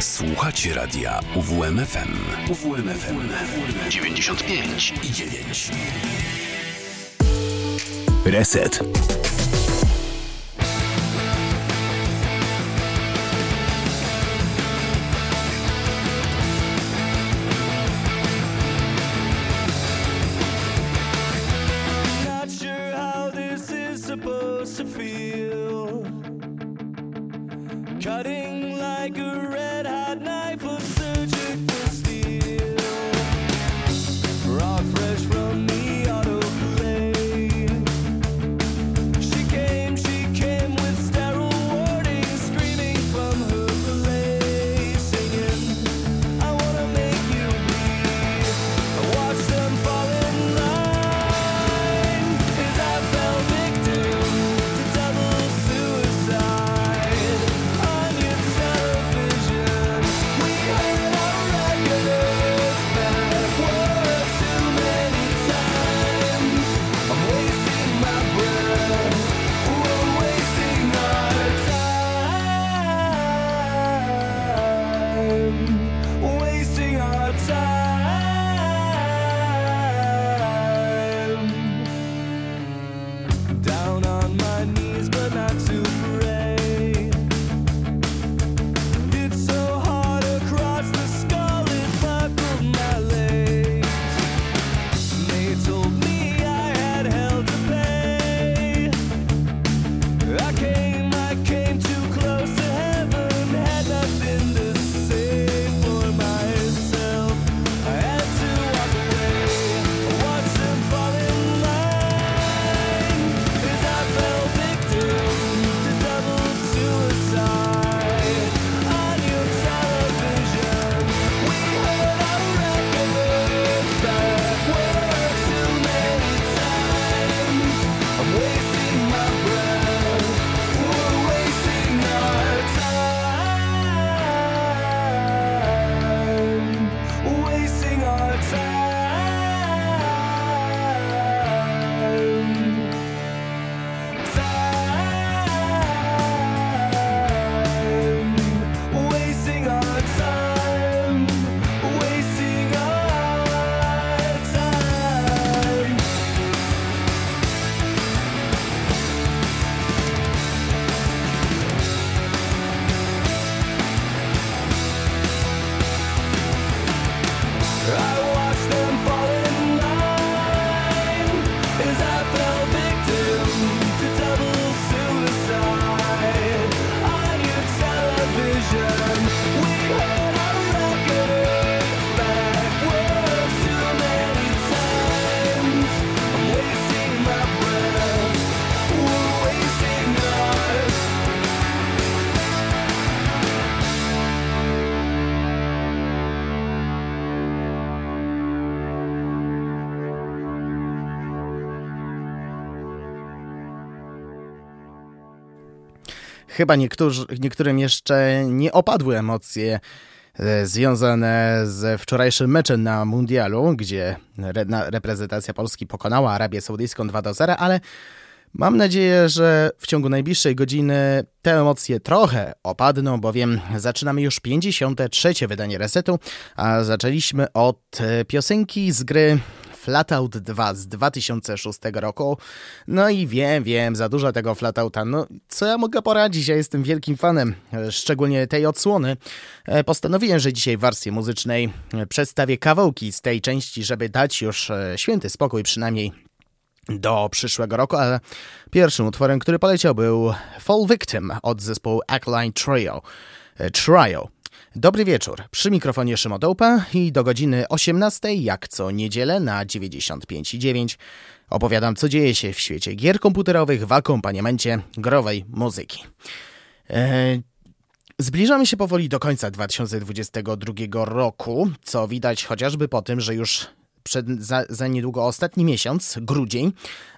Słuchacie radia UWMFM. UWMFM 95 i 9. Reset. Chyba niektórzy, niektórym jeszcze nie opadły emocje e, związane z wczorajszym meczem na Mundialu, gdzie re, reprezentacja Polski pokonała Arabię Saudyjską 2 do 0, ale mam nadzieję, że w ciągu najbliższej godziny te emocje trochę opadną, bowiem zaczynamy już 53. wydanie resetu, a zaczęliśmy od piosenki z gry Flatout 2 z 2006 roku. No i wiem, wiem, za dużo tego Flatouta. No, co ja mogę poradzić? Ja jestem wielkim fanem, szczególnie tej odsłony. E, postanowiłem, że dzisiaj w wersji muzycznej przedstawię kawałki z tej części, żeby dać już e, święty spokój przynajmniej do przyszłego roku, ale pierwszym utworem, który poleciał był Fall Victim od zespołu Ackline Trio. E, Trio. Dobry wieczór. Przy mikrofonie Szymodołpa i do godziny 18, jak co niedzielę na 95,9 opowiadam, co dzieje się w świecie gier komputerowych w akompaniamencie growej muzyki. Eee, Zbliżamy się powoli do końca 2022 roku, co widać chociażby po tym, że już przed, za, za niedługo ostatni miesiąc, grudzień,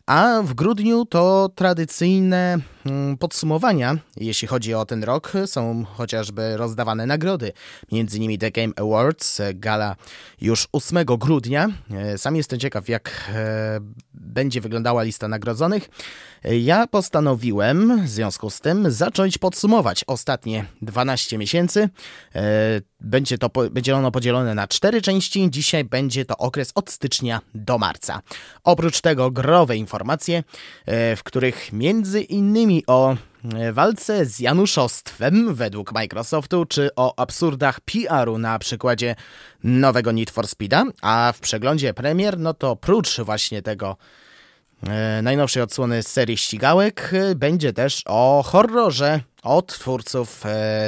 A w grudniu to tradycyjne mm, podsumowania, jeśli chodzi o ten rok. Są chociażby rozdawane nagrody, między innymi The Game Awards, gala już 8 grudnia. E, sam jestem ciekaw, jak e, będzie wyglądała lista nagrodzonych. Ja postanowiłem w związku z tym zacząć podsumować ostatnie 12 miesięcy. E, będzie, to, będzie ono podzielone na cztery części. Dzisiaj będzie to okres od stycznia do marca. Oprócz tego growe informacje, e, w których między innymi o e, walce z januszostwem według Microsoftu, czy o absurdach PR-u na przykładzie nowego Need for Speeda, a w przeglądzie premier, no to prócz właśnie tego e, najnowszej odsłony serii ścigałek, będzie też o horrorze od twórców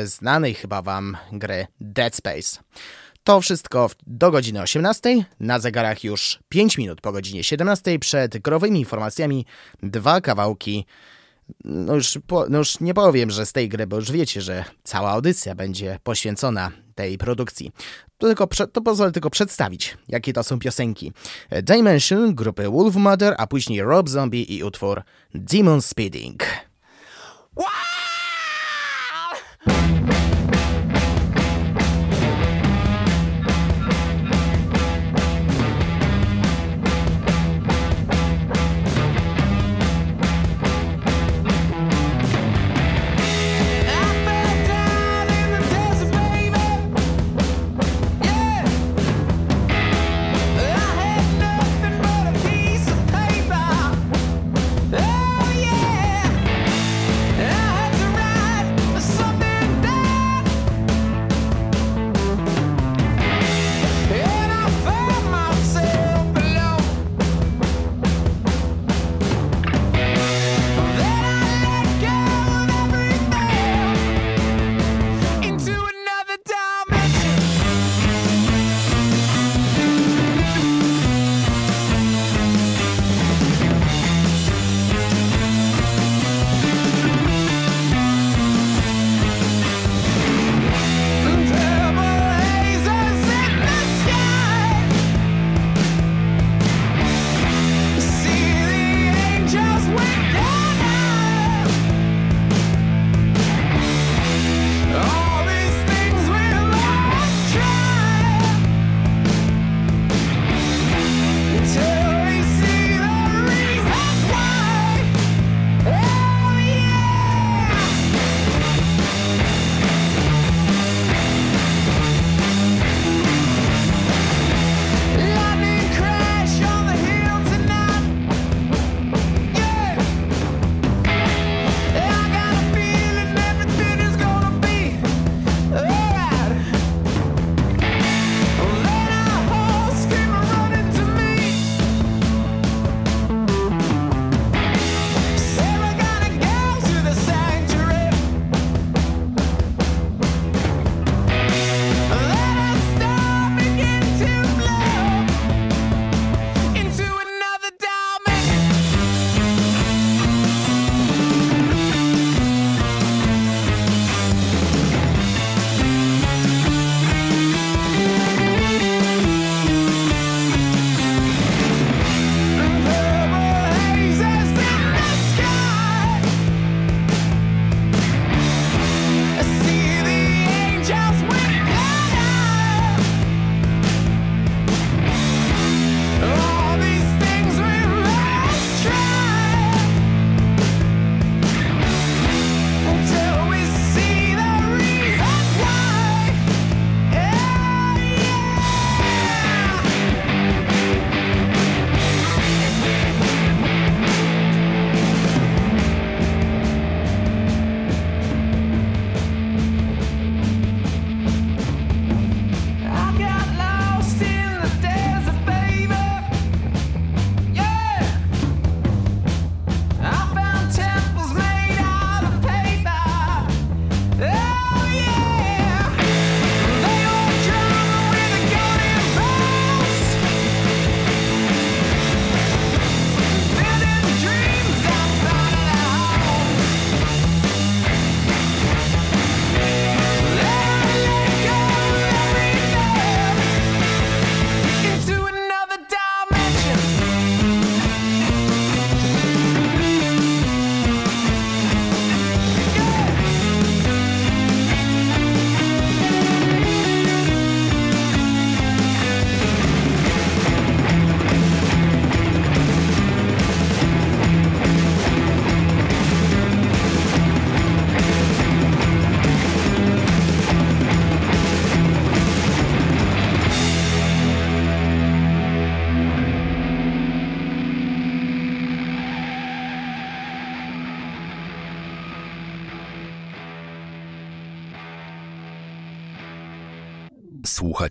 znanej chyba wam gry Dead Space. To wszystko do godziny 18. Na zegarach już 5 minut po godzinie 17. Przed growymi informacjami dwa kawałki. No już, po, no już nie powiem, że z tej gry, bo już wiecie, że cała audycja będzie poświęcona tej produkcji. To, tylko, to pozwolę tylko przedstawić, jakie to są piosenki. Dimension grupy Wolf Mother, a później Rob Zombie i utwór Demon Speeding. Wow!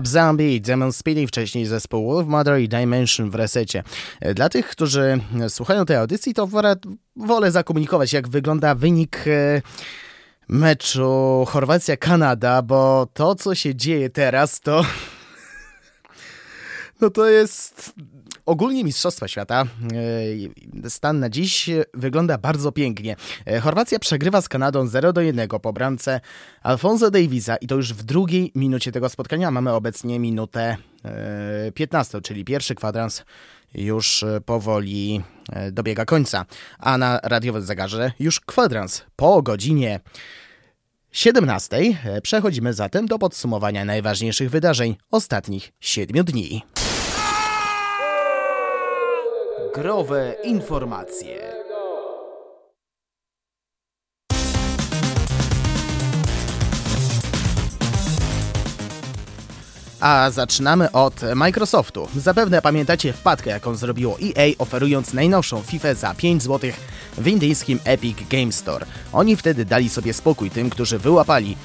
Rob Zombie, Demon Speedy, wcześniej zespół Wolf Mother i Dimension w resecie. Dla tych, którzy słuchają tej audycji, to wolę zakomunikować, jak wygląda wynik e, meczu Chorwacja-Kanada, bo to, co się dzieje teraz, to... No to jest ogólnie Mistrzostwa Świata. E, stan na dziś wygląda bardzo pięknie. E, Chorwacja przegrywa z Kanadą 0 do 1 po bramce Alfonso Davisa i to już w drugiej minucie tego spotkania. Mamy obecnie minutę 15, e, czyli pierwszy kwadrans już powoli dobiega końca. A na radiowym zegarze już kwadrans po godzinie 17. Przechodzimy zatem do podsumowania najważniejszych wydarzeń ostatnich 7 dni. Growe informacje. A zaczynamy od Microsoftu. Zapewne pamiętacie wpadkę, jaką zrobiło EA, oferując najnowszą FIFA za 5 zł w indyjskim Epic Game Store. Oni wtedy dali sobie spokój tym, którzy wyłapali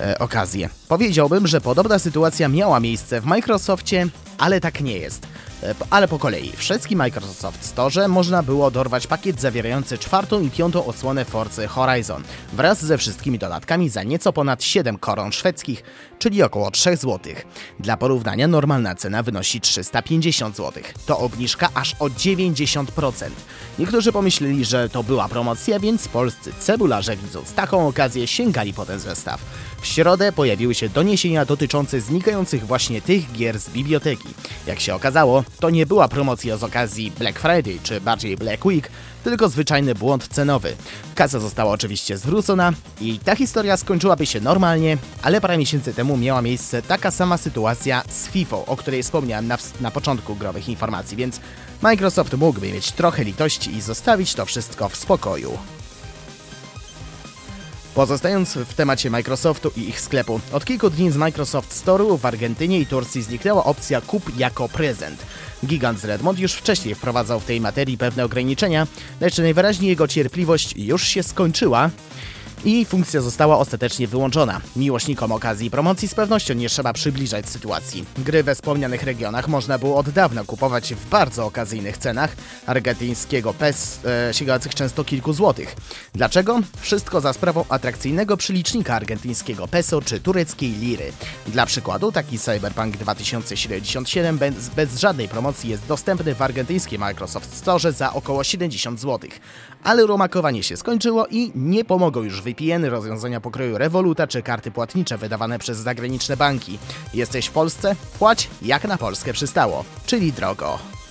e, okazję. Powiedziałbym, że podobna sytuacja miała miejsce w Microsoftie ale tak nie jest. E, ale po kolei, w szwedzkim Microsoft Store można było dorwać pakiet zawierający czwartą i piątą odsłonę Forcy Horizon wraz ze wszystkimi dodatkami za nieco ponad 7 koron szwedzkich, czyli około 3 zł. Dla porównania normalna cena wynosi 350 zł. To obniżka aż o 90%. Niektórzy pomyśleli, że to była promocja, więc polscy cebularze widząc taką okazję sięgali po ten zestaw. W środę pojawiły się doniesienia dotyczące znikających właśnie tych gier z biblioteki. Jak się okazało, to nie była promocja z okazji Black Friday, czy bardziej Black Week, tylko zwyczajny błąd cenowy. Kasa została oczywiście zwrócona i ta historia skończyłaby się normalnie, ale parę miesięcy temu miała miejsce taka sama sytuacja z FIFA, o której wspomniałem na, na początku growych informacji, więc Microsoft mógłby mieć trochę litości i zostawić to wszystko w spokoju. Pozostając w temacie Microsoftu i ich sklepu, od kilku dni z Microsoft Store'u w Argentynie i Turcji zniknęła opcja kup jako prezent. Gigant z Redmond już wcześniej wprowadzał w tej materii pewne ograniczenia, lecz najwyraźniej jego cierpliwość już się skończyła i funkcja została ostatecznie wyłączona. Miłośnikom okazji promocji z pewnością nie trzeba przybliżać sytuacji. Gry we wspomnianych regionach można było od dawna kupować w bardzo okazyjnych cenach argentyńskiego PES e, sięgających często kilku złotych. Dlaczego? Wszystko za sprawą atrakcyjnego przylicznika argentyńskiego peso czy tureckiej liry. Dla przykładu taki Cyberpunk 2077 bez, bez żadnej promocji jest dostępny w argentyńskiej Microsoft Store za około 70 zł. Ale rumakowanie się skończyło i nie pomogą już VPN, rozwiązania pokroju Revoluta czy karty płatnicze wydawane przez zagraniczne banki. Jesteś w Polsce? Płać jak na Polskę przystało, czyli drogo.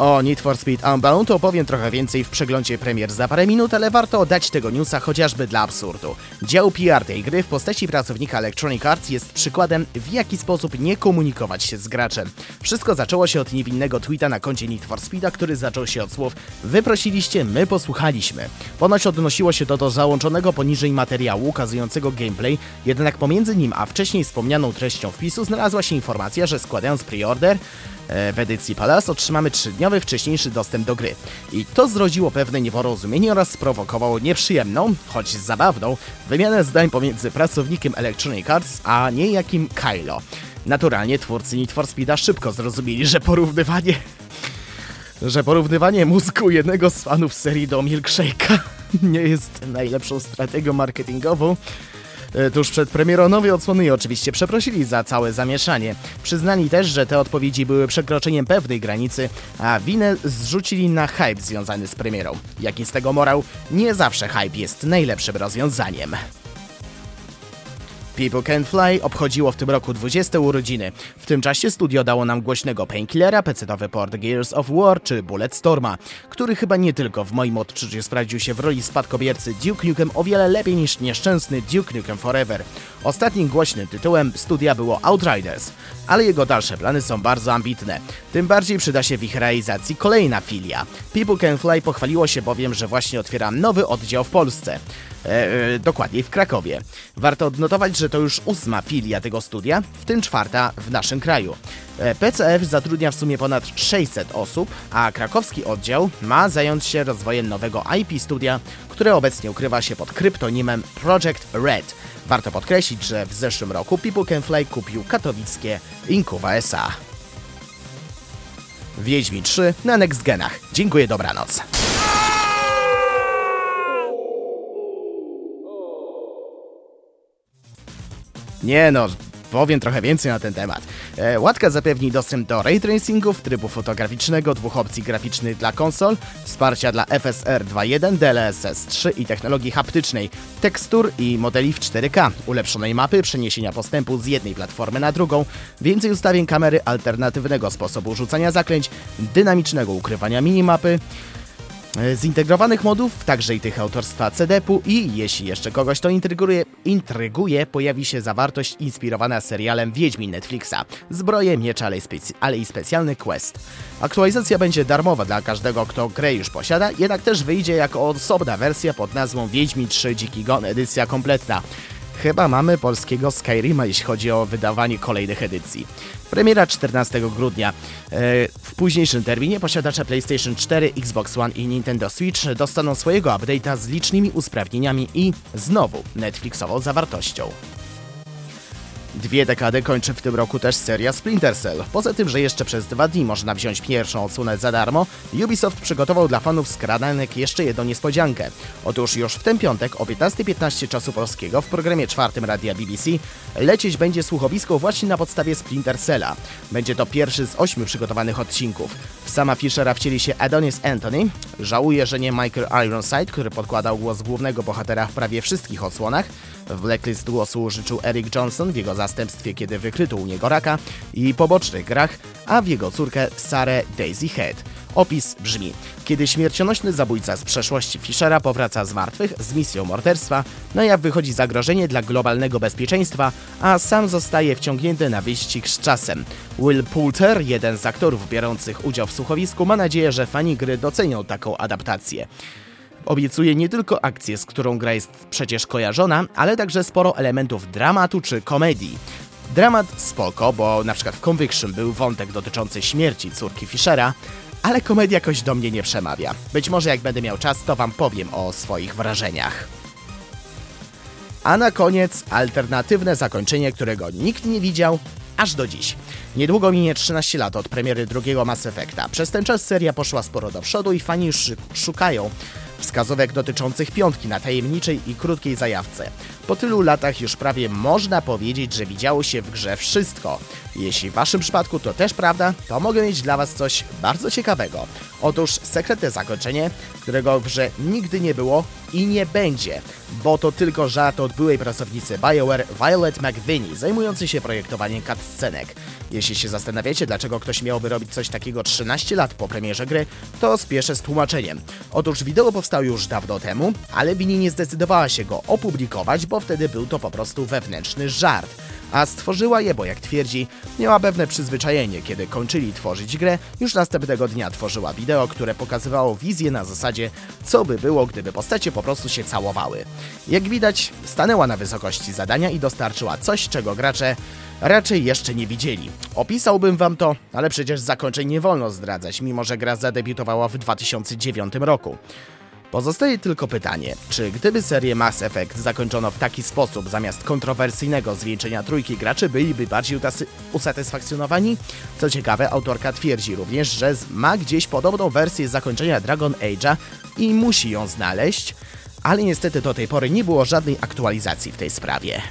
O Need for Speed Unbound opowiem trochę więcej w przeglądzie premier za parę minut, ale warto dać tego newsa chociażby dla absurdu. Dział PR tej gry w postaci pracownika Electronic Arts jest przykładem w jaki sposób nie komunikować się z graczem. Wszystko zaczęło się od niewinnego tweeta na koncie Need for Speeda, który zaczął się od słów Wyprosiliście, my posłuchaliśmy. Ponoć odnosiło się to do załączonego poniżej materiału ukazującego gameplay, jednak pomiędzy nim a wcześniej wspomnianą treścią wpisu znalazła się informacja, że składając preorder E, w edycji Palace otrzymamy trzydniowy wcześniejszy dostęp do gry. I to zrodziło pewne nieporozumienie oraz sprowokowało nieprzyjemną, choć zabawną, wymianę zdań pomiędzy pracownikiem Electronic Arts a niejakim Kylo. Naturalnie twórcy Need for Speeda szybko zrozumieli, że porównywanie że porównywanie mózgu jednego z fanów serii do milkshake'a nie jest najlepszą strategią marketingową, tuż przed premierą nowej odsłony i oczywiście przeprosili za całe zamieszanie. Przyznali też, że te odpowiedzi były przekroczeniem pewnej granicy, a winę zrzucili na hype związany z premierą. Jaki z tego morał? Nie zawsze hype jest najlepszym rozwiązaniem. People Can Fly obchodziło w tym roku 20 urodziny. W tym czasie studio dało nam głośnego Painkillera, pecetowy port Gears of War czy Bulletstorma, który chyba nie tylko w moim odczuciu sprawdził się w roli spadkobiercy Duke Nukem o wiele lepiej niż nieszczęsny Duke Nukem Forever. Ostatnim głośnym tytułem studia było Outriders, ale jego dalsze plany są bardzo ambitne. Tym bardziej przyda się w ich realizacji kolejna filia. People Can Fly pochwaliło się bowiem, że właśnie otwiera nowy oddział w Polsce. E, e, dokładniej w Krakowie. Warto odnotować, że to już ósma filia tego studia, w tym czwarta w naszym kraju. E, PCF zatrudnia w sumie ponad 600 osób, a krakowski oddział ma zająć się rozwojem nowego IP studia, które obecnie ukrywa się pod kryptonimem Project Red. Warto podkreślić, że w zeszłym roku People Can Fly kupił katowickie Inkuwa SA. Wiedźmi 3 na Next Genach. Dziękuję, dobranoc. Nie no, powiem trochę więcej na ten temat. E, łatka zapewni dostęp do ray tracingów, trybu fotograficznego, dwóch opcji graficznych dla konsol, wsparcia dla FSR 2.1, DLSS 3 i technologii haptycznej, tekstur i modeli w 4K, ulepszonej mapy, przeniesienia postępu z jednej platformy na drugą, więcej ustawień kamery, alternatywnego sposobu rzucania zaklęć, dynamicznego ukrywania minimapy, zintegrowanych modów, także i tych autorstwa CDP-u i jeśli jeszcze kogoś to intryguje, intryguje, pojawi się zawartość inspirowana serialem Wiedźmin Netflixa. Zbroje, miecze, ale ale i specjalny quest. Aktualizacja będzie darmowa dla każdego, kto grę już posiada, jednak też wyjdzie jako osobna wersja pod nazwą Wiedźmin 3 Dziki Gon edycja kompletna. Chyba mamy polskiego Skyrima, jeśli chodzi o wydawanie kolejnych edycji. Premiera 14 grudnia. E, w późniejszym terminie posiadacze PlayStation 4, Xbox One i Nintendo Switch dostaną swojego update'a z licznymi usprawnieniami i znowu Netflixową zawartością. Dwie dekady kończy w tym roku też seria Splinter Cell. Poza tym, że jeszcze przez dwa dni można wziąć pierwszą odsłonę za darmo, Ubisoft przygotował dla fanów skradanek jeszcze jedną niespodziankę. Otóż już w ten piątek o 15.15 czasu polskiego w programie czwartym radia BBC lecieć będzie słuchowisko właśnie na podstawie Splinter Cella. Będzie to pierwszy z ośmiu przygotowanych odcinków. W sama Fischera wcieli się Adonis Anthony. Żałuje, że nie Michael Ironside, który podkładał głos głównego bohatera w prawie wszystkich odsłonach. W Blacklist głosu życzył Eric Johnson w jego zastępstwie, kiedy wykryto u niego raka i pobocznych grach, a w jego córkę Sarę Daisy Head. Opis brzmi: Kiedy śmiercionośny zabójca z przeszłości Fischera powraca z martwych z misją morderstwa, na jaw wychodzi zagrożenie dla globalnego bezpieczeństwa, a sam zostaje wciągnięty na wyścig z czasem. Will Poulter, jeden z aktorów biorących udział w słuchowisku, ma nadzieję, że fani gry docenią taką adaptację. Obiecuje nie tylko akcję, z którą gra jest przecież kojarzona, ale także sporo elementów dramatu czy komedii. Dramat spoko, bo na przykład w Conviction był wątek dotyczący śmierci córki Fischera, ale komedia jakoś do mnie nie przemawia. Być może jak będę miał czas, to wam powiem o swoich wrażeniach. A na koniec alternatywne zakończenie, którego nikt nie widział, aż do dziś. Niedługo minie 13 lat od premiery drugiego Mass Effecta. Przez ten czas seria poszła sporo do przodu i fani szukają wskazówek dotyczących piątki na tajemniczej i krótkiej zajawce. Po tylu latach już prawie można powiedzieć, że widziało się w grze wszystko. Jeśli w waszym przypadku to też prawda, to mogę mieć dla was coś bardzo ciekawego. Otóż sekretne zakończenie, którego w grze nigdy nie było i nie będzie, bo to tylko żart od byłej pracownicy BioWare Violet McVinney, zajmującej się projektowaniem cutscenek. Jeśli się zastanawiacie, dlaczego ktoś miałby robić coś takiego 13 lat po premierze gry, to spieszę z tłumaczeniem. Otóż wideo powstało już dawno temu, ale Winnie nie zdecydowała się go opublikować, bo wtedy był to po prostu wewnętrzny żart. A stworzyła je, bo jak twierdzi, miała pewne przyzwyczajenie, kiedy kończyli tworzyć grę, już następnego dnia tworzyła wideo, które pokazywało wizję na zasadzie, co by było, gdyby postacie po prostu się całowały. Jak widać, stanęła na wysokości zadania i dostarczyła coś, czego gracze raczej jeszcze nie widzieli. Opisałbym wam to, ale przecież zakończeń nie wolno zdradzać, mimo że gra zadebiutowała w 2009 roku. Pozostaje tylko pytanie, czy gdyby serię Mass Effect zakończono w taki sposób, zamiast kontrowersyjnego zwieńczenia trójki graczy byliby bardziej usatysfakcjonowani? Co ciekawe, autorka twierdzi również, że ma gdzieś podobną wersję zakończenia Dragon Age'a i musi ją znaleźć, ale niestety do tej pory nie było żadnej aktualizacji w tej sprawie.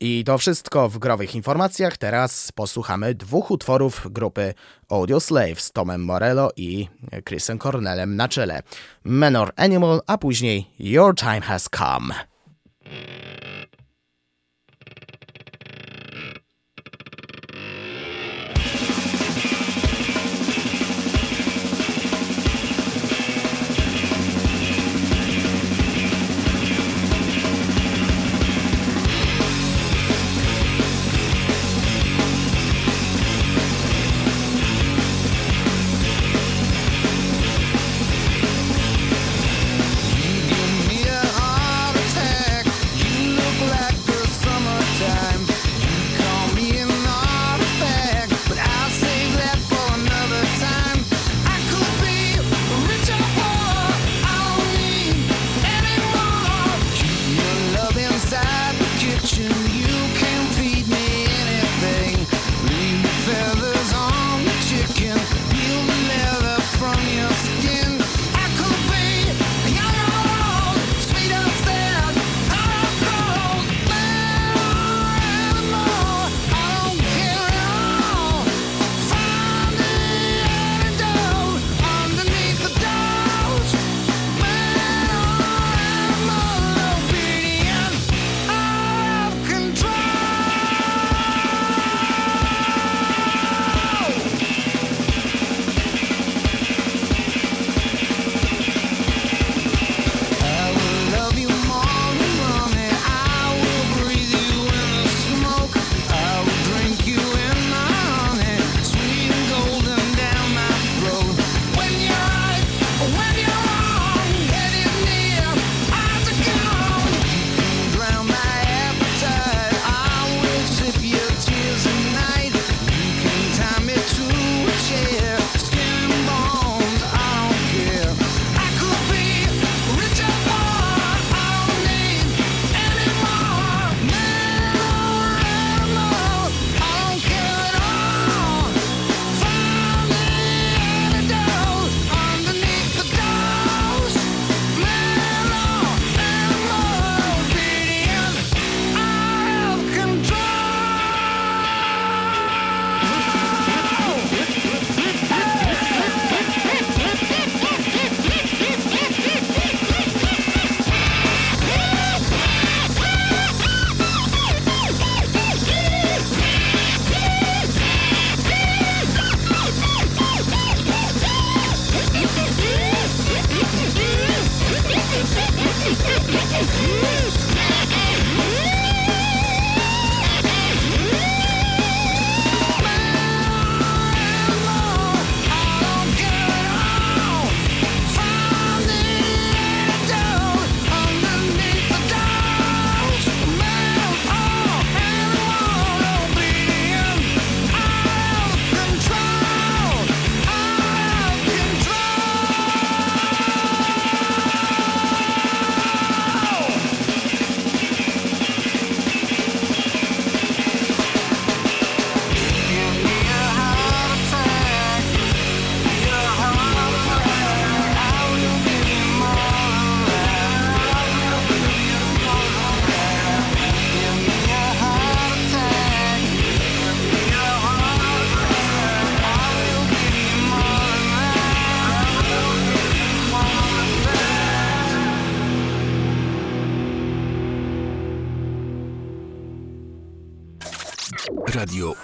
I to wszystko w growych informacjach. Teraz posłuchamy dwóch utworów grupy Audio Slave z Tomem Morello i Chrisem Cornelem na czele. Menor Animal, a później Your Time Has Come.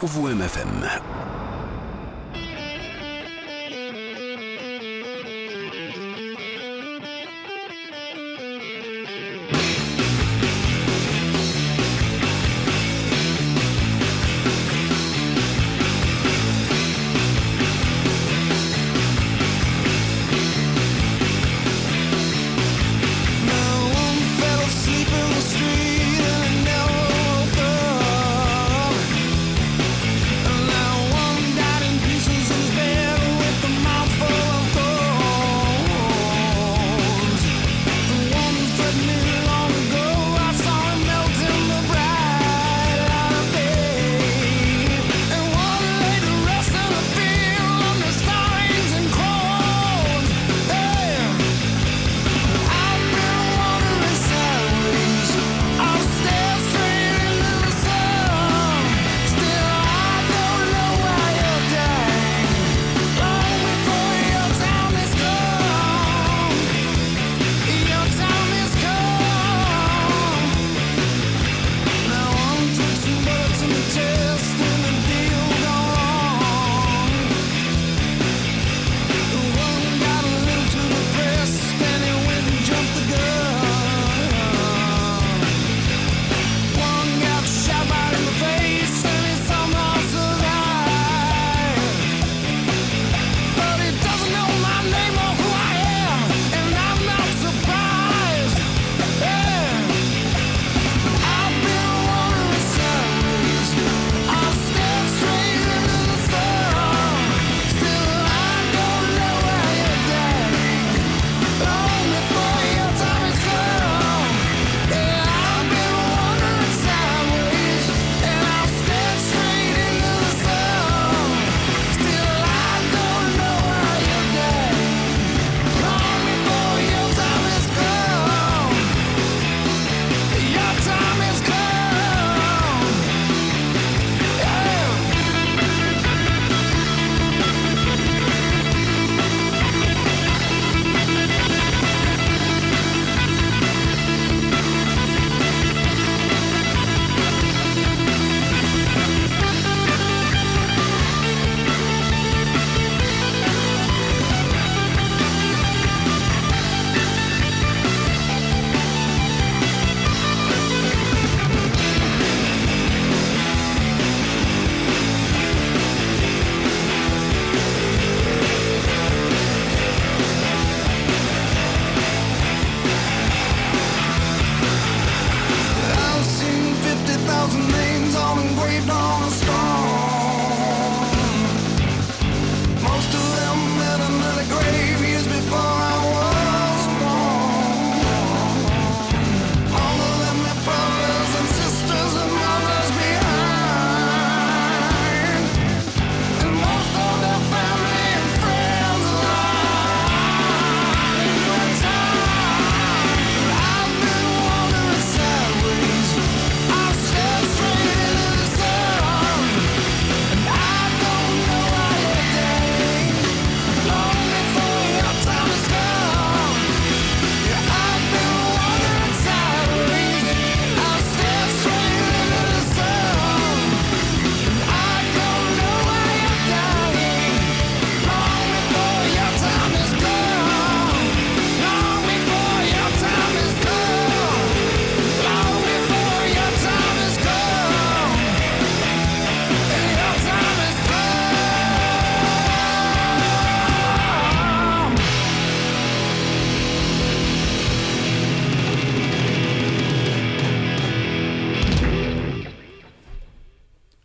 UWMFM.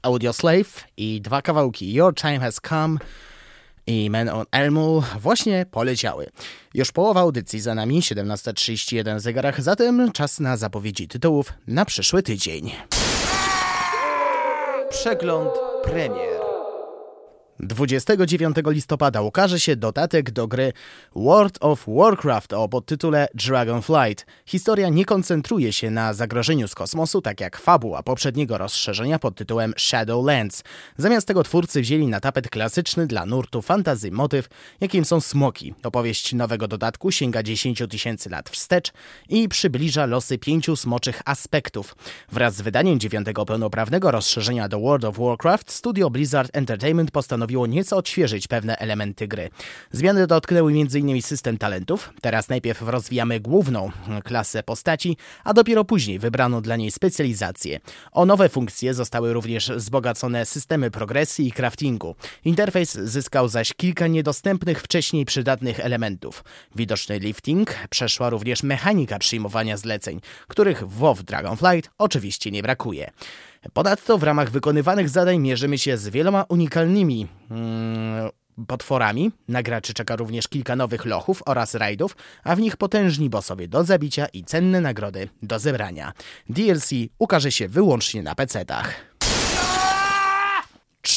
Audioslave i dwa kawałki Your Time Has Come i Men on Elmu właśnie poleciały. Już połowa audycji za nami, 17.31 w zegarach, zatem czas na zapowiedzi tytułów na przyszły tydzień. Przegląd premier. 29 listopada ukaże się dodatek do gry World of Warcraft o podtytule Dragonflight. Historia nie koncentruje się na zagrożeniu z kosmosu, tak jak fabuła poprzedniego rozszerzenia pod tytułem Shadowlands. Zamiast tego twórcy wzięli na tapet klasyczny dla nurtu fantazy motyw, jakim są smoki. Opowieść nowego dodatku sięga 10 tysięcy lat wstecz i przybliża losy pięciu smoczych aspektów. Wraz z wydaniem dziewiątego pełnoprawnego rozszerzenia do World of Warcraft, studio Blizzard Entertainment postanowiło postanowiło nieco odświeżyć pewne elementy gry. Zmiany dotknęły m.in. system talentów. Teraz najpierw rozwijamy główną klasę postaci, a dopiero później wybrano dla niej specjalizację. O nowe funkcje zostały również wzbogacone systemy progresji i craftingu. Interfejs zyskał zaś kilka niedostępnych wcześniej przydatnych elementów. Widoczny lifting przeszła również mechanika przyjmowania zleceń, których w WoW Dragonflight oczywiście nie brakuje. Ponadto w ramach wykonywanych zadań mierzymy się z wieloma unikalnymi mm, potworami. Na graczy czeka również kilka nowych lochów oraz rajdów, a w nich potężni bossowie do zabicia i cenne nagrody do zebrania. DLC ukaże się wyłącznie na PC-tach.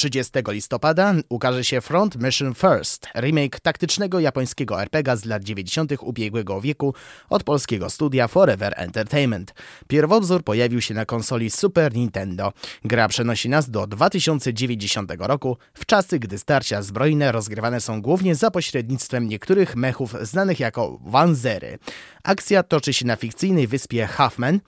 30 listopada ukaże się Front Mission First, remake taktycznego japońskiego RPG z lat 90. ubiegłego wieku od polskiego studia Forever Entertainment. Pierwowzór pojawił się na konsoli Super Nintendo. Gra przenosi nas do 2090 roku, w czasy, gdy starcia zbrojne rozgrywane są głównie za pośrednictwem niektórych mechów znanych jako Wanzery. Akcja toczy się na fikcyjnej wyspie Huffman,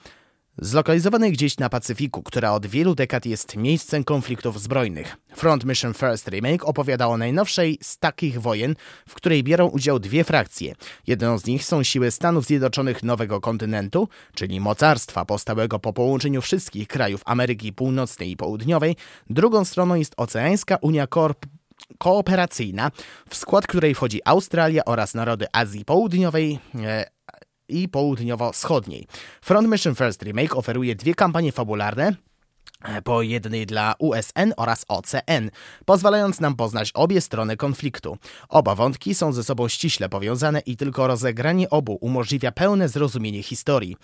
Zlokalizowanej gdzieś na Pacyfiku, która od wielu dekad jest miejscem konfliktów zbrojnych. Front Mission First Remake opowiada o najnowszej z takich wojen, w której biorą udział dwie frakcje. Jedną z nich są siły Stanów Zjednoczonych Nowego Kontynentu, czyli mocarstwa powstałego po połączeniu wszystkich krajów Ameryki Północnej i Południowej. Drugą stroną jest Oceańska Unia Korp kooperacyjna, w skład której wchodzi Australia oraz narody Azji Południowej, e, i południowo-wschodniej. Front Mission First Remake oferuje dwie kampanie fabularne, e, po jednej dla USN oraz OCN, pozwalając nam poznać obie strony konfliktu. Oba wątki są ze sobą ściśle powiązane i tylko rozegranie obu umożliwia pełne zrozumienie historii.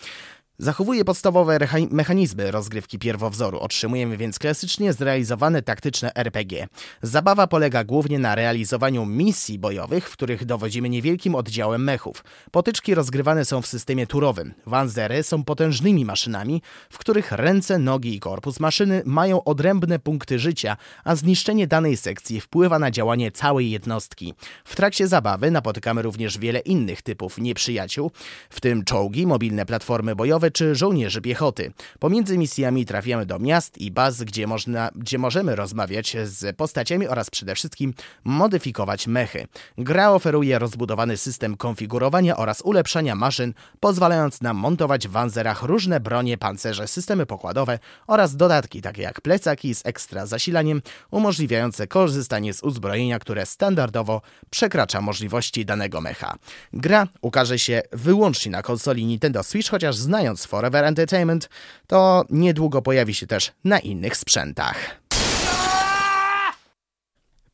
Zachowuje podstawowe mechanizmy rozgrywki pierwowzoru, otrzymujemy więc klasycznie zrealizowane taktyczne RPG. Zabawa polega głównie na realizowaniu misji bojowych, w których dowodzimy niewielkim oddziałem mechów. Potyczki rozgrywane są w systemie turowym. Wanzery są potężnymi maszynami, w których ręce, nogi i korpus maszyny mają odrębne punkty życia, a zniszczenie danej sekcji wpływa na działanie całej jednostki. W trakcie zabawy napotykamy również wiele innych typów nieprzyjaciół, w tym czołgi, mobilne platformy bojowe, czy żołnierzy piechoty. Pomiędzy misjami trafiamy do miast i baz, gdzie, można, gdzie możemy rozmawiać z postaciami oraz przede wszystkim modyfikować mechy. Gra oferuje rozbudowany system konfigurowania oraz ulepszania maszyn, pozwalając nam montować w Wanzerach różne bronie, pancerze, systemy pokładowe oraz dodatki takie jak plecaki z ekstra zasilaniem, umożliwiające korzystanie z uzbrojenia, które standardowo przekracza możliwości danego mecha. Gra ukaże się wyłącznie na konsoli Nintendo Switch, chociaż znając Forever Entertainment, to niedługo pojawi się też na innych sprzętach.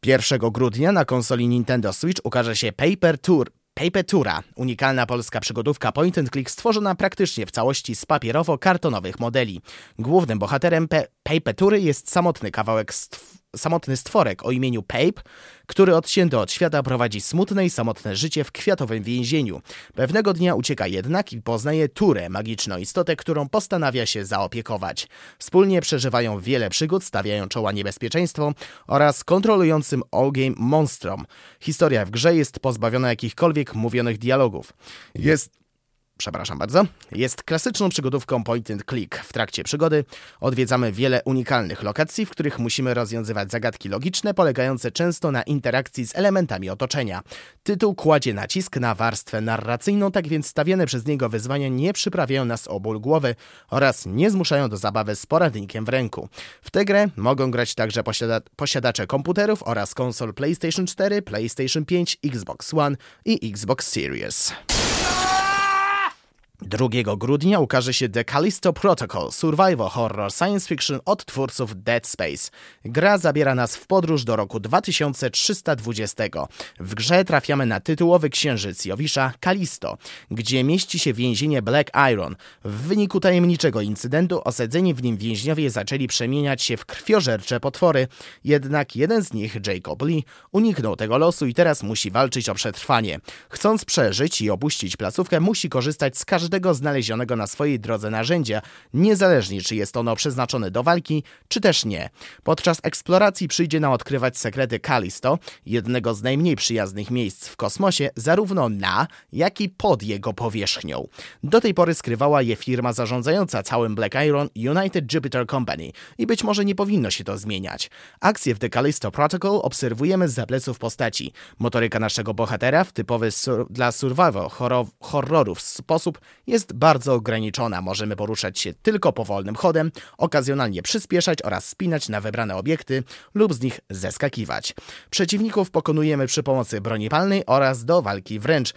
1 grudnia na konsoli Nintendo Switch ukaże się Paper Tour Papetura, unikalna polska przygodówka point and click stworzona praktycznie w całości z papierowo-kartonowych modeli. Głównym bohaterem Pe Papetury jest samotny kawałek stw samotny stworek o imieniu Pape, który odcięty od świata prowadzi smutne i samotne życie w kwiatowym więzieniu. Pewnego dnia ucieka jednak i poznaje Turę, magiczną istotę, którą postanawia się zaopiekować. Wspólnie przeżywają wiele przygód, stawiają czoła niebezpieczeństwom oraz kontrolującym all-game monstrom. Historia w grze jest pozbawiona jakichkolwiek mówionych dialogów. Jest przepraszam bardzo, jest klasyczną przygodówką point and click. W trakcie przygody odwiedzamy wiele unikalnych lokacji, w których musimy rozwiązywać zagadki logiczne, polegające często na interakcji z elementami otoczenia. Tytuł kładzie nacisk na warstwę narracyjną, tak więc stawiane przez niego wyzwania nie przyprawiają nas o ból głowy oraz nie zmuszają do zabawy z poradnikiem w ręku. W tę grę mogą grać także posiada posiadacze komputerów oraz konsol PlayStation 4, PlayStation 5, Xbox One i Xbox Series. 2 grudnia ukaże się The Callisto Protocol, survival horror science fiction od twórców Dead Space. Gra zabiera nas w podróż do roku 2320. W grze trafiamy na tytułowy księżyc Jowisza Callisto, gdzie mieści się więzienie Black Iron. W wyniku tajemniczego incydentu osadzeni w nim więźniowie zaczęli przemieniać się w krwiożercze potwory, jednak jeden z nich, Jacob Lee, uniknął tego losu i teraz musi walczyć o przetrwanie. Chcąc przeżyć i opuścić placówkę, musi korzystać z każdego każdego znalezionego na swojej drodze narzędzia, niezależnie czy jest ono przeznaczone do walki, czy też nie. Podczas eksploracji przyjdzie nam odkrywać sekrety Kalisto, jednego z najmniej przyjaznych miejsc w kosmosie, zarówno na, jak i pod jego powierzchnią. Do tej pory skrywała je firma zarządzająca całym Black Iron United Jupiter Company i być może nie powinno się to zmieniać. Akcję w The Callisto Protocol obserwujemy z pleców postaci. Motoryka naszego bohatera w typowy sur dla survival horrorów sposób jest bardzo ograniczona. Możemy poruszać się tylko powolnym chodem, okazjonalnie przyspieszać oraz spinać na wybrane obiekty lub z nich zeskakiwać. Przeciwników pokonujemy przy pomocy broni palnej oraz do walki wręcz,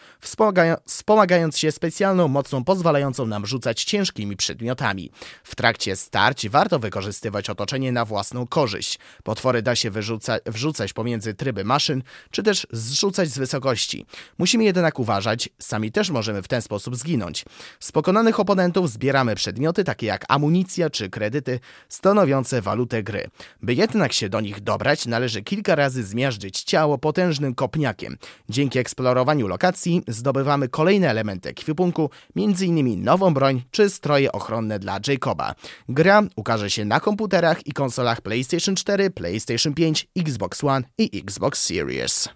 wspomagając się specjalną mocą pozwalającą nam rzucać ciężkimi przedmiotami. W trakcie starć warto wykorzystywać otoczenie na własną korzyść. Potwory da się wyrzuca wrzucać pomiędzy tryby maszyn, czy też zrzucać z wysokości. Musimy jednak uważać, sami też możemy w ten sposób zginąć. Z pokonanych oponentów zbieramy przedmioty takie jak amunicja czy kredyty stanowiące walutę gry. By jednak się do nich dobrać, należy kilka razy zmiażdżyć ciało potężnym kopniakiem. Dzięki eksplorowaniu lokacji zdobywamy kolejne elementy ekwipunku, m.in. nową broń czy stroje ochronne dla Jacoba. Gra ukaże się na komputerach i konsolach PlayStation 4, PlayStation 5, Xbox One i Xbox Series.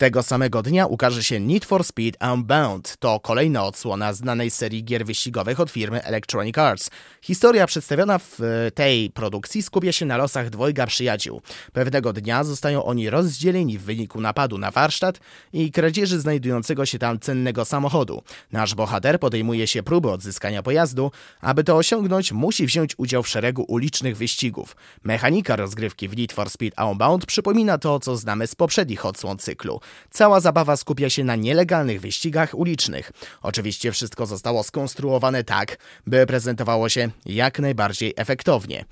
Tego samego dnia ukaże się Need for Speed Unbound. To kolejna odsłona znanej serii gier wyścigowych od firmy Electronic Arts. Historia przedstawiona w e, tej produkcji skupia się na losach dwojga przyjaciół. Pewnego dnia zostają oni rozdzieleni w wyniku napadu na warsztat i kradzieży znajdującego się tam cennego samochodu. Nasz bohater podejmuje się próby odzyskania pojazdu. Aby to osiągnąć, musi wziąć udział w szeregu ulicznych wyścigów. Mechanika rozgrywki w Need for Speed Unbound przypomina to, co znamy z poprzednich odsłon cyklu. Cała zabawa skupia się na nielegalnych wyścigach ulicznych. Oczywiście wszystko zostało skonstruowane tak, by prezentowało się jak najbardziej efektownie.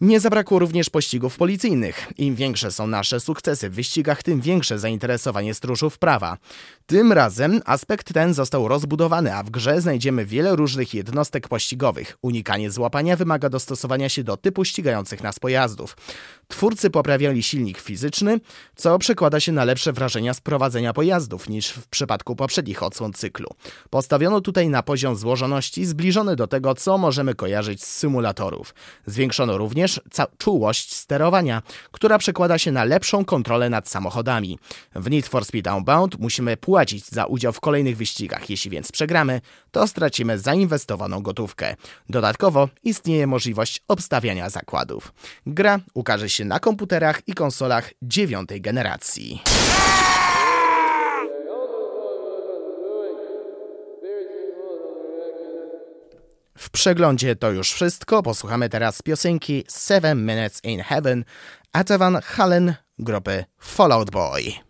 Nie zabrakło również pościgów policyjnych. Im większe są nasze sukcesy w wyścigach, tym większe zainteresowanie stróżów prawa. Tym razem aspekt ten został rozbudowany, a w grze znajdziemy wiele różnych jednostek pościgowych. Unikanie złapania wymaga dostosowania się do typu ścigających nas pojazdów. Twórcy poprawiali silnik fizyczny, co przekłada się na lepsze wrażenia z prowadzenia pojazdów niż w przypadku poprzednich odsłon cyklu. Postawiono tutaj na poziom złożoności zbliżony do tego, co możemy kojarzyć z symulatorów. Zwiększono również czułość sterowania, która przekłada się na lepszą kontrolę nad samochodami. W Need for Speed Unbound musimy płacić za udział w kolejnych wyścigach. Jeśli więc przegramy, to stracimy zainwestowaną gotówkę. Dodatkowo istnieje możliwość obstawiania zakładów. Gra ukaże się na komputerach i konsolach dziewiątej generacji. W przeglądzie to już wszystko. Posłuchamy teraz piosenki Seven Minutes in Heaven Atavan Halen grupy Fallout Boy.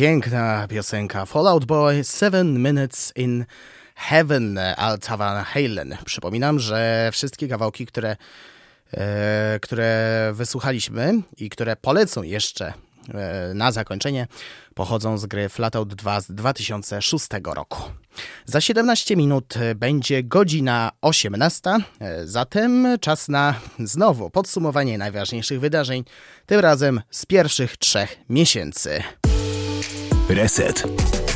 Piękna piosenka Fallout Boy 7 Minutes in Heaven Alt Van Halen. Przypominam, że wszystkie kawałki, które, e, które wysłuchaliśmy i które polecą jeszcze e, na zakończenie, pochodzą z gry Flatout 2 z 2006 roku. Za 17 minut będzie godzina 18, e, zatem czas na znowu podsumowanie najważniejszych wydarzeń, tym razem z pierwszych trzech miesięcy. Reset.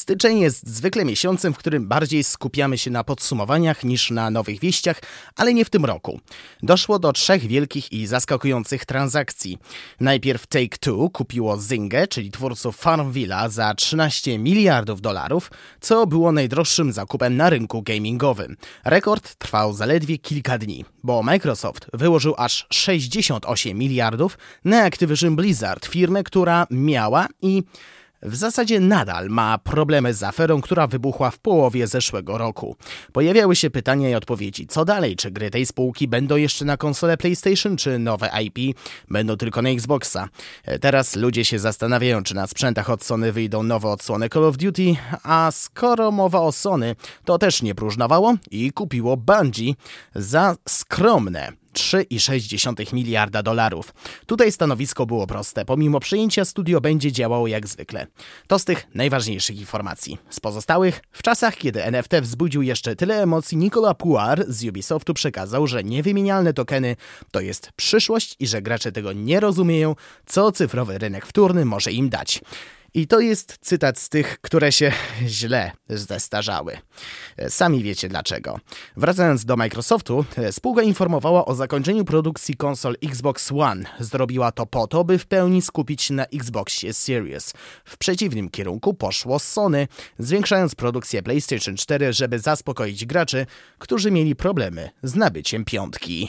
Styczeń jest zwykle miesiącem, w którym bardziej skupiamy się na podsumowaniach niż na nowych wieściach, ale nie w tym roku. Doszło do trzech wielkich i zaskakujących transakcji. Najpierw Take-Two kupiło Zynga, czyli twórców Farmvilla, za 13 miliardów dolarów, co było najdroższym zakupem na rynku gamingowym. Rekord trwał zaledwie kilka dni, bo Microsoft wyłożył aż 68 miliardów na Activision Blizzard, firmę, która miała i w zasadzie nadal ma problemy z aferą, która wybuchła w połowie zeszłego roku. Pojawiały się pytania i odpowiedzi, co dalej, czy gry tej spółki będą jeszcze na konsolę PlayStation, czy nowe IP będą tylko na Xboxa. Teraz ludzie się zastanawiają, czy na sprzętach od Sony wyjdą nowe odsłony Call of Duty, a skoro mowa o Sony, to też nie próżnowało i kupiło Bungie za skromne 3,6 miliarda dolarów. Tutaj stanowisko było proste. Pomimo przejęcia studio będzie działało jak zwykle. To z tych najważniejszych informacji. Z pozostałych, w czasach kiedy NFT wzbudził jeszcze tyle emocji, Nicolas Puar z Ubisoftu przekazał, że niewymienialne tokeny to jest przyszłość i że gracze tego nie rozumieją, co cyfrowy rynek wtórny może im dać. I to jest cytat z tych, które się źle zestarzały. Sami wiecie dlaczego. Wracając do Microsoftu, spółka informowała o zakończeniu produkcji konsol Xbox One. Zrobiła to po to, by w pełni skupić się na Xboxie Series. W przeciwnym kierunku poszło Sony, zwiększając produkcję PlayStation 4, żeby zaspokoić graczy, którzy mieli problemy z nabyciem piątki.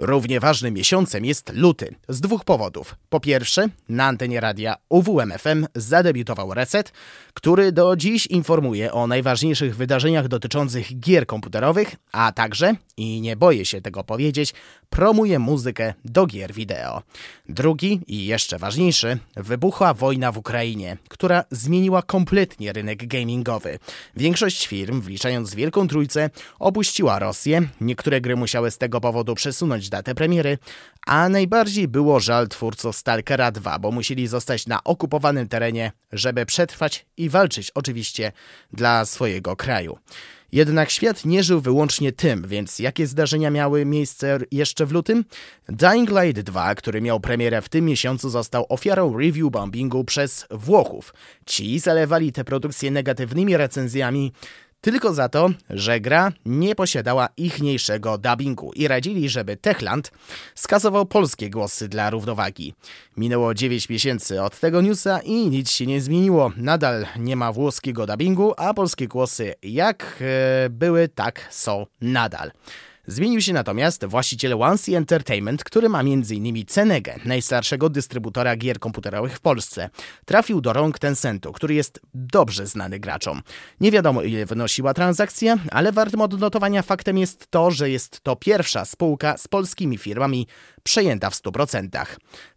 Równie ważnym miesiącem jest luty z dwóch powodów. Po pierwsze, na antenie radia UWMFM zadebiutował Reset, który do dziś informuje o najważniejszych wydarzeniach dotyczących gier komputerowych, a także, i nie boję się tego powiedzieć, promuje muzykę do gier wideo. Drugi i jeszcze ważniejszy, wybuchła wojna w Ukrainie, która zmieniła kompletnie rynek gamingowy. Większość firm, wliczając Wielką Trójcę, opuściła Rosję, niektóre gry musiały z tego powodu przesunąć datę premiery, a najbardziej było żal twórców Stalkera 2, bo musieli zostać na okupowanym terenie, żeby przetrwać i walczyć oczywiście dla swojego kraju. Jednak świat nie żył wyłącznie tym, więc jakie zdarzenia miały miejsce jeszcze w lutym? Dying Light 2, który miał premierę w tym miesiącu, został ofiarą review bombingu przez Włochów. Ci zalewali tę produkcję negatywnymi recenzjami, tylko za to, że gra nie posiadała ichniejszego dubbingu i radzili, żeby Techland skasował polskie głosy dla równowagi. Minęło 9 miesięcy od tego newsa i nic się nie zmieniło. Nadal nie ma włoskiego dubbingu, a polskie głosy jak e, były, tak są nadal. Zmienił się natomiast właściciel Once Entertainment, który ma m.in. Cenegę, najstarszego dystrybutora gier komputerowych w Polsce. Trafił do rąk Tencentu, który jest dobrze znany graczom. Nie wiadomo ile wynosiła transakcja, ale wartym odnotowania faktem jest to, że jest to pierwsza spółka z polskimi firmami przejęta w 100%.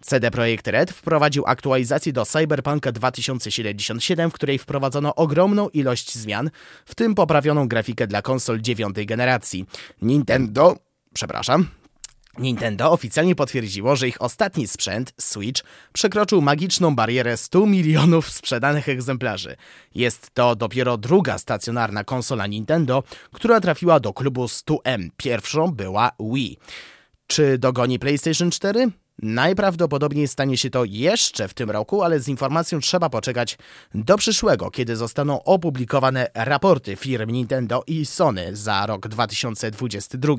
CD Projekt Red wprowadził aktualizację do Cyberpunka 2077, w której wprowadzono ogromną ilość zmian, w tym poprawioną grafikę dla konsol dziewiątej generacji. Nintendo, przepraszam, Nintendo oficjalnie potwierdziło, że ich ostatni sprzęt, Switch, przekroczył magiczną barierę 100 milionów sprzedanych egzemplarzy. Jest to dopiero druga stacjonarna konsola Nintendo, która trafiła do klubu 100M. Pierwszą była Wii. Czy dogoni PlayStation 4? Najprawdopodobniej stanie się to jeszcze w tym roku, ale z informacją trzeba poczekać do przyszłego, kiedy zostaną opublikowane raporty firm Nintendo i Sony za rok 2022.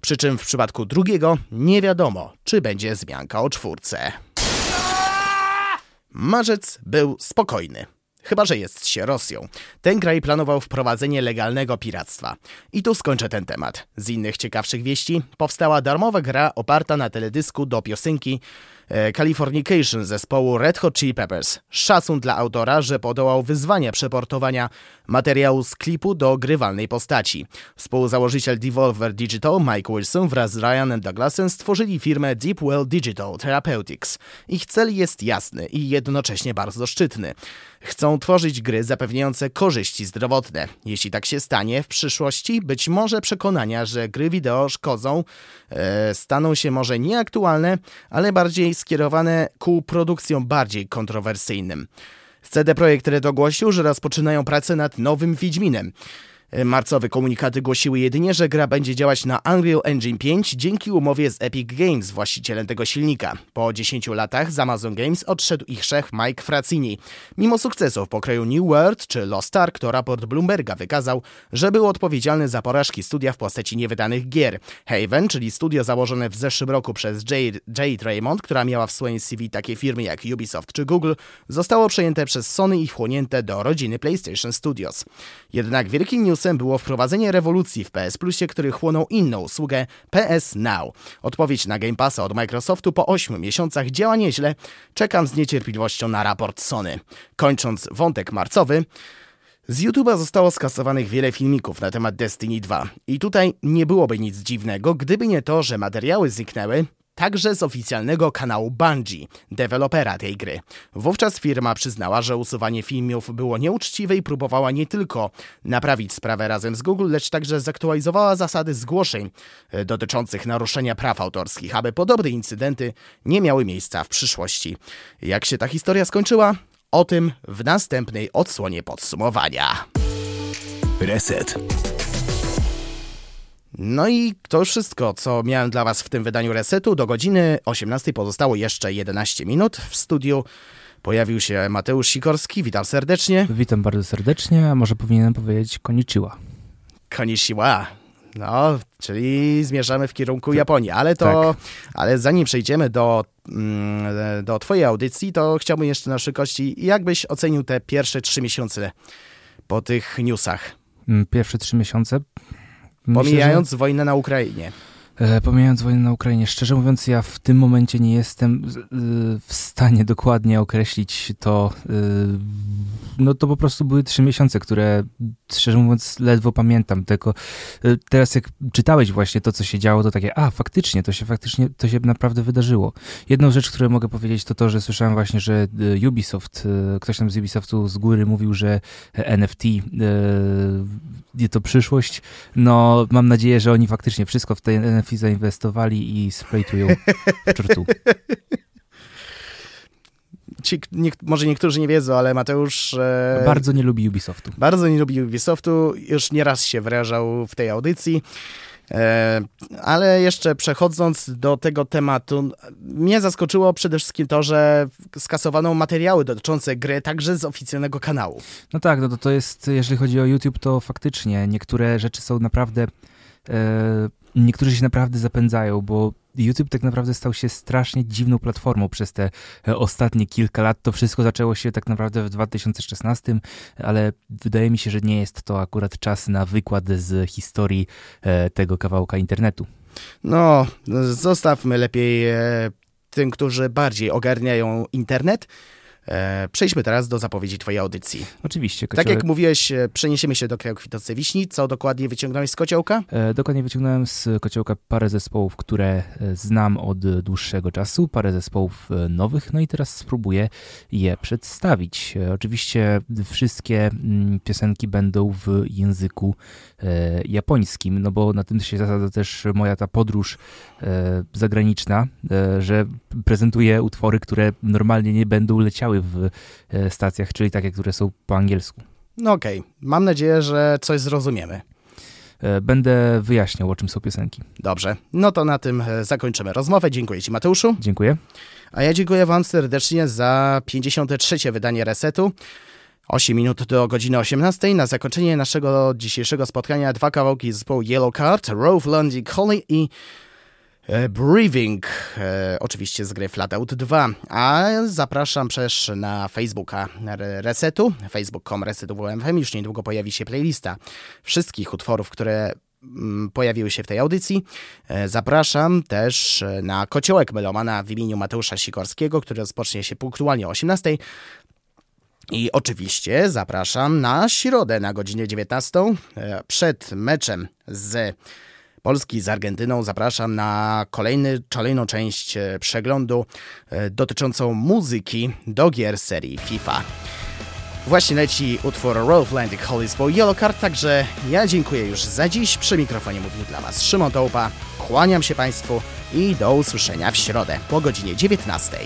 Przy czym w przypadku drugiego nie wiadomo, czy będzie zmianka o czwórce. Marzec był spokojny. Chyba że jest się Rosją. Ten kraj planował wprowadzenie legalnego piractwa. I tu skończę ten temat. Z innych ciekawszych wieści powstała darmowa gra oparta na teledysku do piosenki E, Californication zespołu Red Hot Chili Peppers. Szacun dla autora, że podołał wyzwania przeportowania materiału z klipu do grywalnej postaci. Współzałożyciel Devolver Digital Mike Wilson wraz z Ryanem Douglasem stworzyli firmę Deepwell Digital Therapeutics. Ich cel jest jasny i jednocześnie bardzo szczytny. Chcą tworzyć gry zapewniające korzyści zdrowotne. Jeśli tak się stanie w przyszłości, być może przekonania, że gry wideo szkodzą, e, staną się może nieaktualne, ale bardziej skierowane ku produkcjom bardziej kontrowersyjnym. CD Projekt Red ogłosił, że rozpoczynają pracę nad nowym Wiedźminem. Marcowe komunikaty głosiły jedynie, że gra będzie działać na Unreal Engine 5 dzięki umowie z Epic Games, właścicielem tego silnika. Po 10 latach z Amazon Games odszedł ich szef Mike Frazzini. Mimo sukcesów pokroju New World czy Lost Ark, to raport Bloomberga wykazał, że był odpowiedzialny za porażki studia w postaci niewydanych gier. Haven, czyli studio założone w zeszłym roku przez Jade, Jade Raymond, która miała w swoim CV takie firmy jak Ubisoft czy Google, zostało przejęte przez Sony i wchłonięte do rodziny PlayStation Studios. Jednak wielki news było wprowadzenie rewolucji w PS Plusie, który chłonął inną usługę PS Now. Odpowiedź na Game Passa od Microsoftu po 8 miesiącach działa nieźle. Czekam z niecierpliwością na raport Sony. Kończąc wątek marcowy, z YouTube'a zostało skasowanych wiele filmików na temat Destiny 2. I tutaj nie byłoby nic dziwnego, gdyby nie to, że materiały zniknęły, także z oficjalnego kanału Bungie, dewelopera tej gry. Wówczas firma przyznała, że usuwanie filmów było nieuczciwe i próbowała nie tylko naprawić sprawę razem z Google, lecz także zaktualizowała zasady zgłoszeń e, dotyczących naruszenia praw autorskich, aby podobne incydenty nie miały miejsca w przyszłości. Jak się ta historia skończyła? O tym w następnej odsłonie podsumowania. Reset. No i to już wszystko, co miałem dla Was w tym wydaniu resetu. Do godziny 18 pozostało jeszcze 11 minut. W studiu pojawił się Mateusz Sikorski. Witam serdecznie. Witam bardzo serdecznie, a może powinienem powiedzieć konichiwa. Konnichiwa. No, czyli zmierzamy w kierunku Japonii, ale to, tak. ale zanim przejdziemy do, mm, do twojej audycji, to chciałbym jeszcze na szybkości, jak byś ocenił te pierwsze trzy miesiące po tych newsach? Mm, pierwsze trzy miesiące? Pomijając Myślę, że... wojnę na Ukrainie. E, pomijając wojnę na Ukrainie, szczerze mówiąc, ja w tym momencie nie jestem w stanie dokładnie określić to. E, no to po prostu były trzy miesiące, które szczerze mówiąc ledwo pamiętam. Tylko e, teraz jak czytałeś właśnie to, co się działo, to takie, a faktycznie, to się faktycznie, to się naprawdę wydarzyło. Jedną rzecz, którą mogę powiedzieć, to to, że słyszałem właśnie, że Ubisoft, ktoś tam z Ubisoftu z góry mówił, że NFT to przyszłość. No mam nadzieję, że oni faktycznie wszystko w tej NFT zainwestowali i splejtują w czortu. Ci, nie, może niektórzy nie wiedzą, ale Mateusz... E, bardzo nie lubi Ubisoftu. Bardzo nie lubi Ubisoftu. Już nieraz się wyrażał w tej audycji. E, ale jeszcze przechodząc do tego tematu, mnie zaskoczyło przede wszystkim to, że skasowano materiały dotyczące gry także z oficjalnego kanału. No tak, no to, to jest, jeżeli chodzi o YouTube, to faktycznie niektóre rzeczy są naprawdę e, niektórzy się naprawdę zapędzają, bo YouTube tak naprawdę stał się strasznie dziwną platformą przez te e, ostatnie kilka lat. To wszystko zaczęło się tak naprawdę w 2016, ale wydaje mi się, że nie jest to akurat czas na wykład z historii e, tego kawałka internetu. No, zostawmy lepiej e, tym, którzy bardziej ogarniają internet. E, przejdźmy teraz do zapowiedzi twojej audycji. Oczywiście. Kociołek... Tak jak mówiłeś, e, przeniesiemy się do kraju kwitnącej wiśni. Co dokładnie wyciągnąłeś z kociołka? E, dokładnie wyciągnąłem z kociołka parę zespołów, które znam od dłuższego czasu, parę zespołów nowych, no i teraz spróbuję je przedstawić. Oczywiście wszystkie mm, piosenki będą w języku japońskim, no bo na tym się zasadza też moja ta podróż zagraniczna, że prezentuję utwory, które normalnie nie będą leciały w e, stacjach, czyli takie, które są po angielsku. No okej, okay. mam nadzieję, że coś zrozumiemy. E, będę wyjaśniał, o czym są piosenki. Dobrze, no to na tym e, zakończymy rozmowę. Dziękuję Ci, Mateuszu. Dziękuję. A ja dziękuję Wam serdecznie za 53. wydanie Resetu. 8 minut do godziny 18. Na zakończenie naszego dzisiejszego spotkania dwa kawałki zespołu Yellow Card, Rove Lundy Collie i Breathing, oczywiście z gry Flatout 2, a zapraszam też na Facebooka Resetu, facebook.com resetowfm, już niedługo pojawi się playlista wszystkich utworów, które mm, pojawiły się w tej audycji. Zapraszam też na Kociołek Melomana w imieniu Mateusza Sikorskiego, który rozpocznie się punktualnie o 18. I oczywiście zapraszam na środę na godzinę 19 e, przed meczem z Polski z Argentyną. Zapraszam na kolejny, kolejną część e, przeglądu e, dotyczącą muzyki do gier serii FIFA. Właśnie leci utwór Rolf Landic Holisbo Yellow Card, także ja dziękuję już za dziś. Przy mikrofonie mówił dla Was Szymon Tołpa. Kłaniam się Państwu i do usłyszenia w środę po godzinie 19.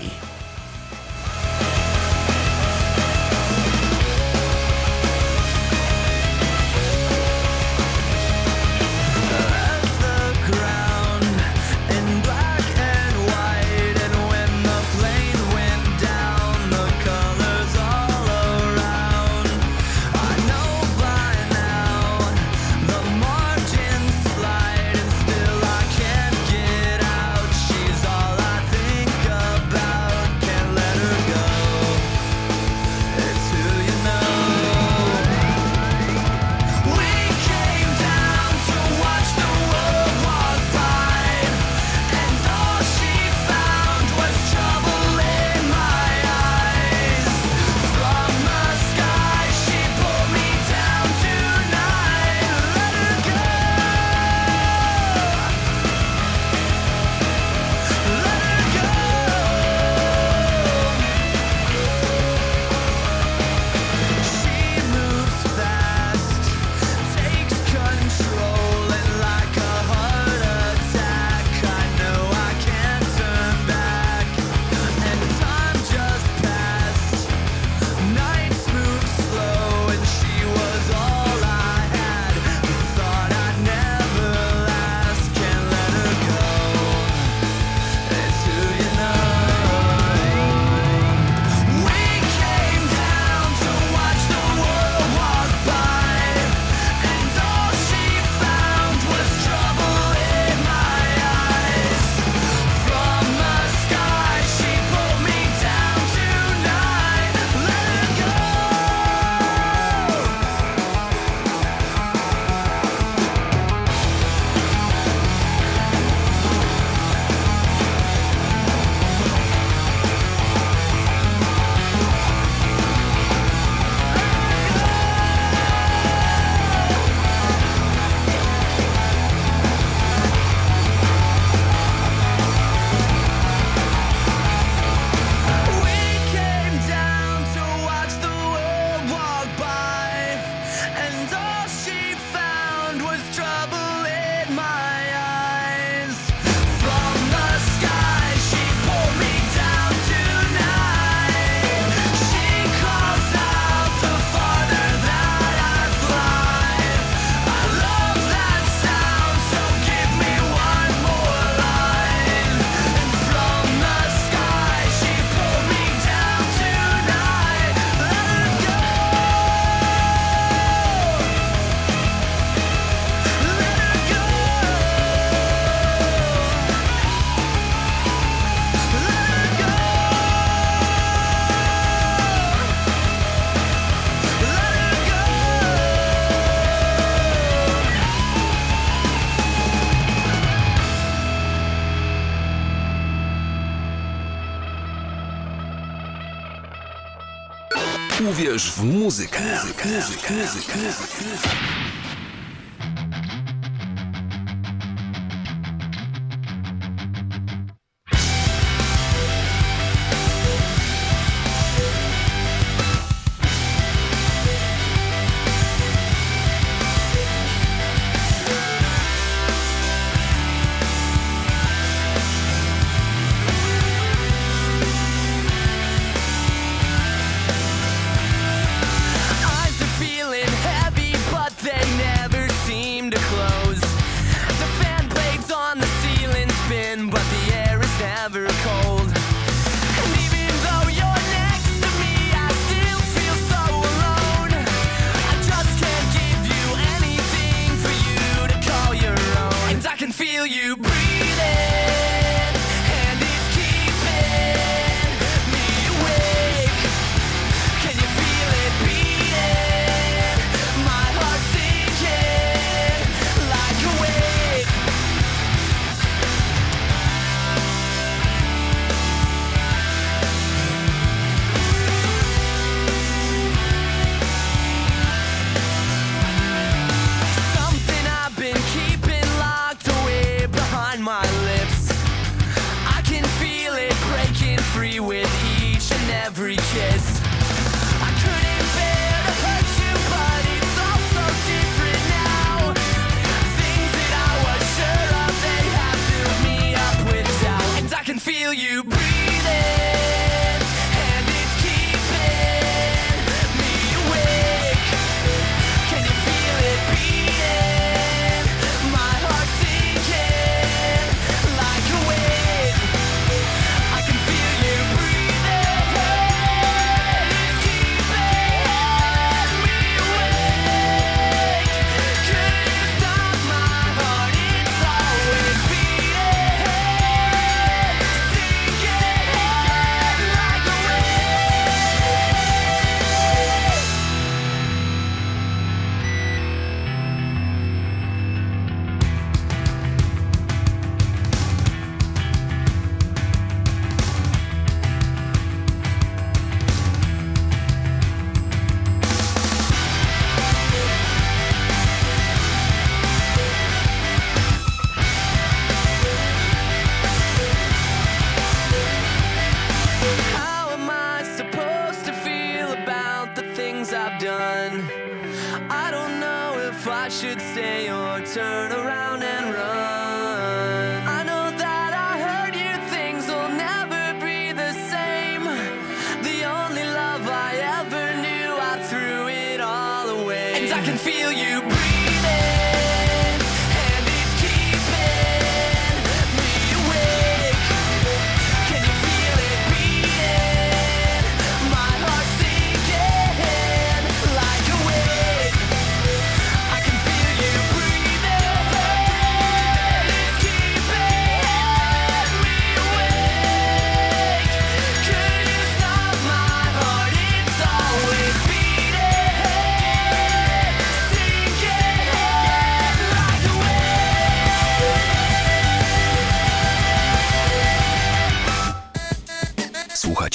Uwierz w muzykę. muzykę. muzykę. muzykę.